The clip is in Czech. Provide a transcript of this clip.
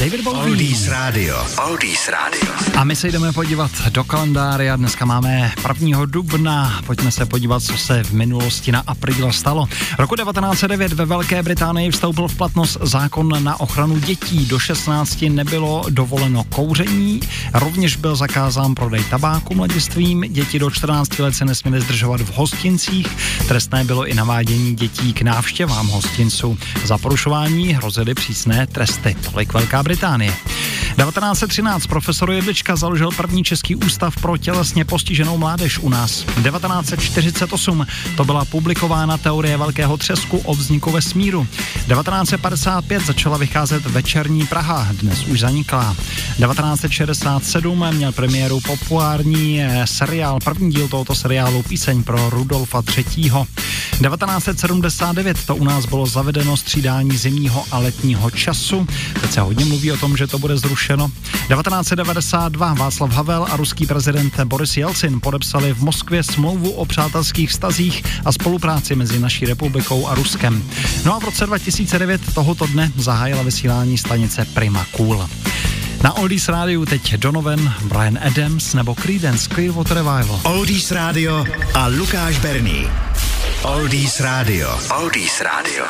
David Bowie. Oldies Radio. Oldies Radio. A my se jdeme podívat do kalendáře. Dneska máme 1. dubna. Pojďme se podívat, co se v minulosti na apríl stalo. Roku 1909 ve Velké Británii vstoupil v platnost zákon na ochranu dětí. Do 16 nebylo dovoleno kouření, rovněž byl zakázán prodej tabáku mladistvím. Děti do 14 let se nesměly zdržovat v hostincích. Trestné bylo i navádění dětí k návštěvám hostinců. Za porušování hrozily přísné tresty. Tolik Velká Británie. 1913 profesor Jedlička založil první český ústav pro tělesně postiženou mládež u nás. 1948 to byla publikována teorie velkého třesku o vzniku vesmíru. 1955 začala vycházet večerní Praha, dnes už zaniklá. 1967 měl premiéru populární eh, seriál, první díl tohoto seriálu Píseň pro Rudolfa III. 1979 to u nás bylo zavedeno střídání zimního a letního času. Teď se hodně mluví o tom, že to bude zrušeno. 1992 Václav Havel a ruský prezident Boris Jelcin podepsali v Moskvě smlouvu o přátelských vztazích a spolupráci mezi naší republikou a Ruskem. No a v roce 2009 tohoto dne zahájila vysílání stanice Prima Cool. Na Oldies rádiu teď Donovan, Brian Adams nebo Creedence Clearwater Revival. Oldies Radio a Lukáš Berný. Oldies Radio. Oldies Radio.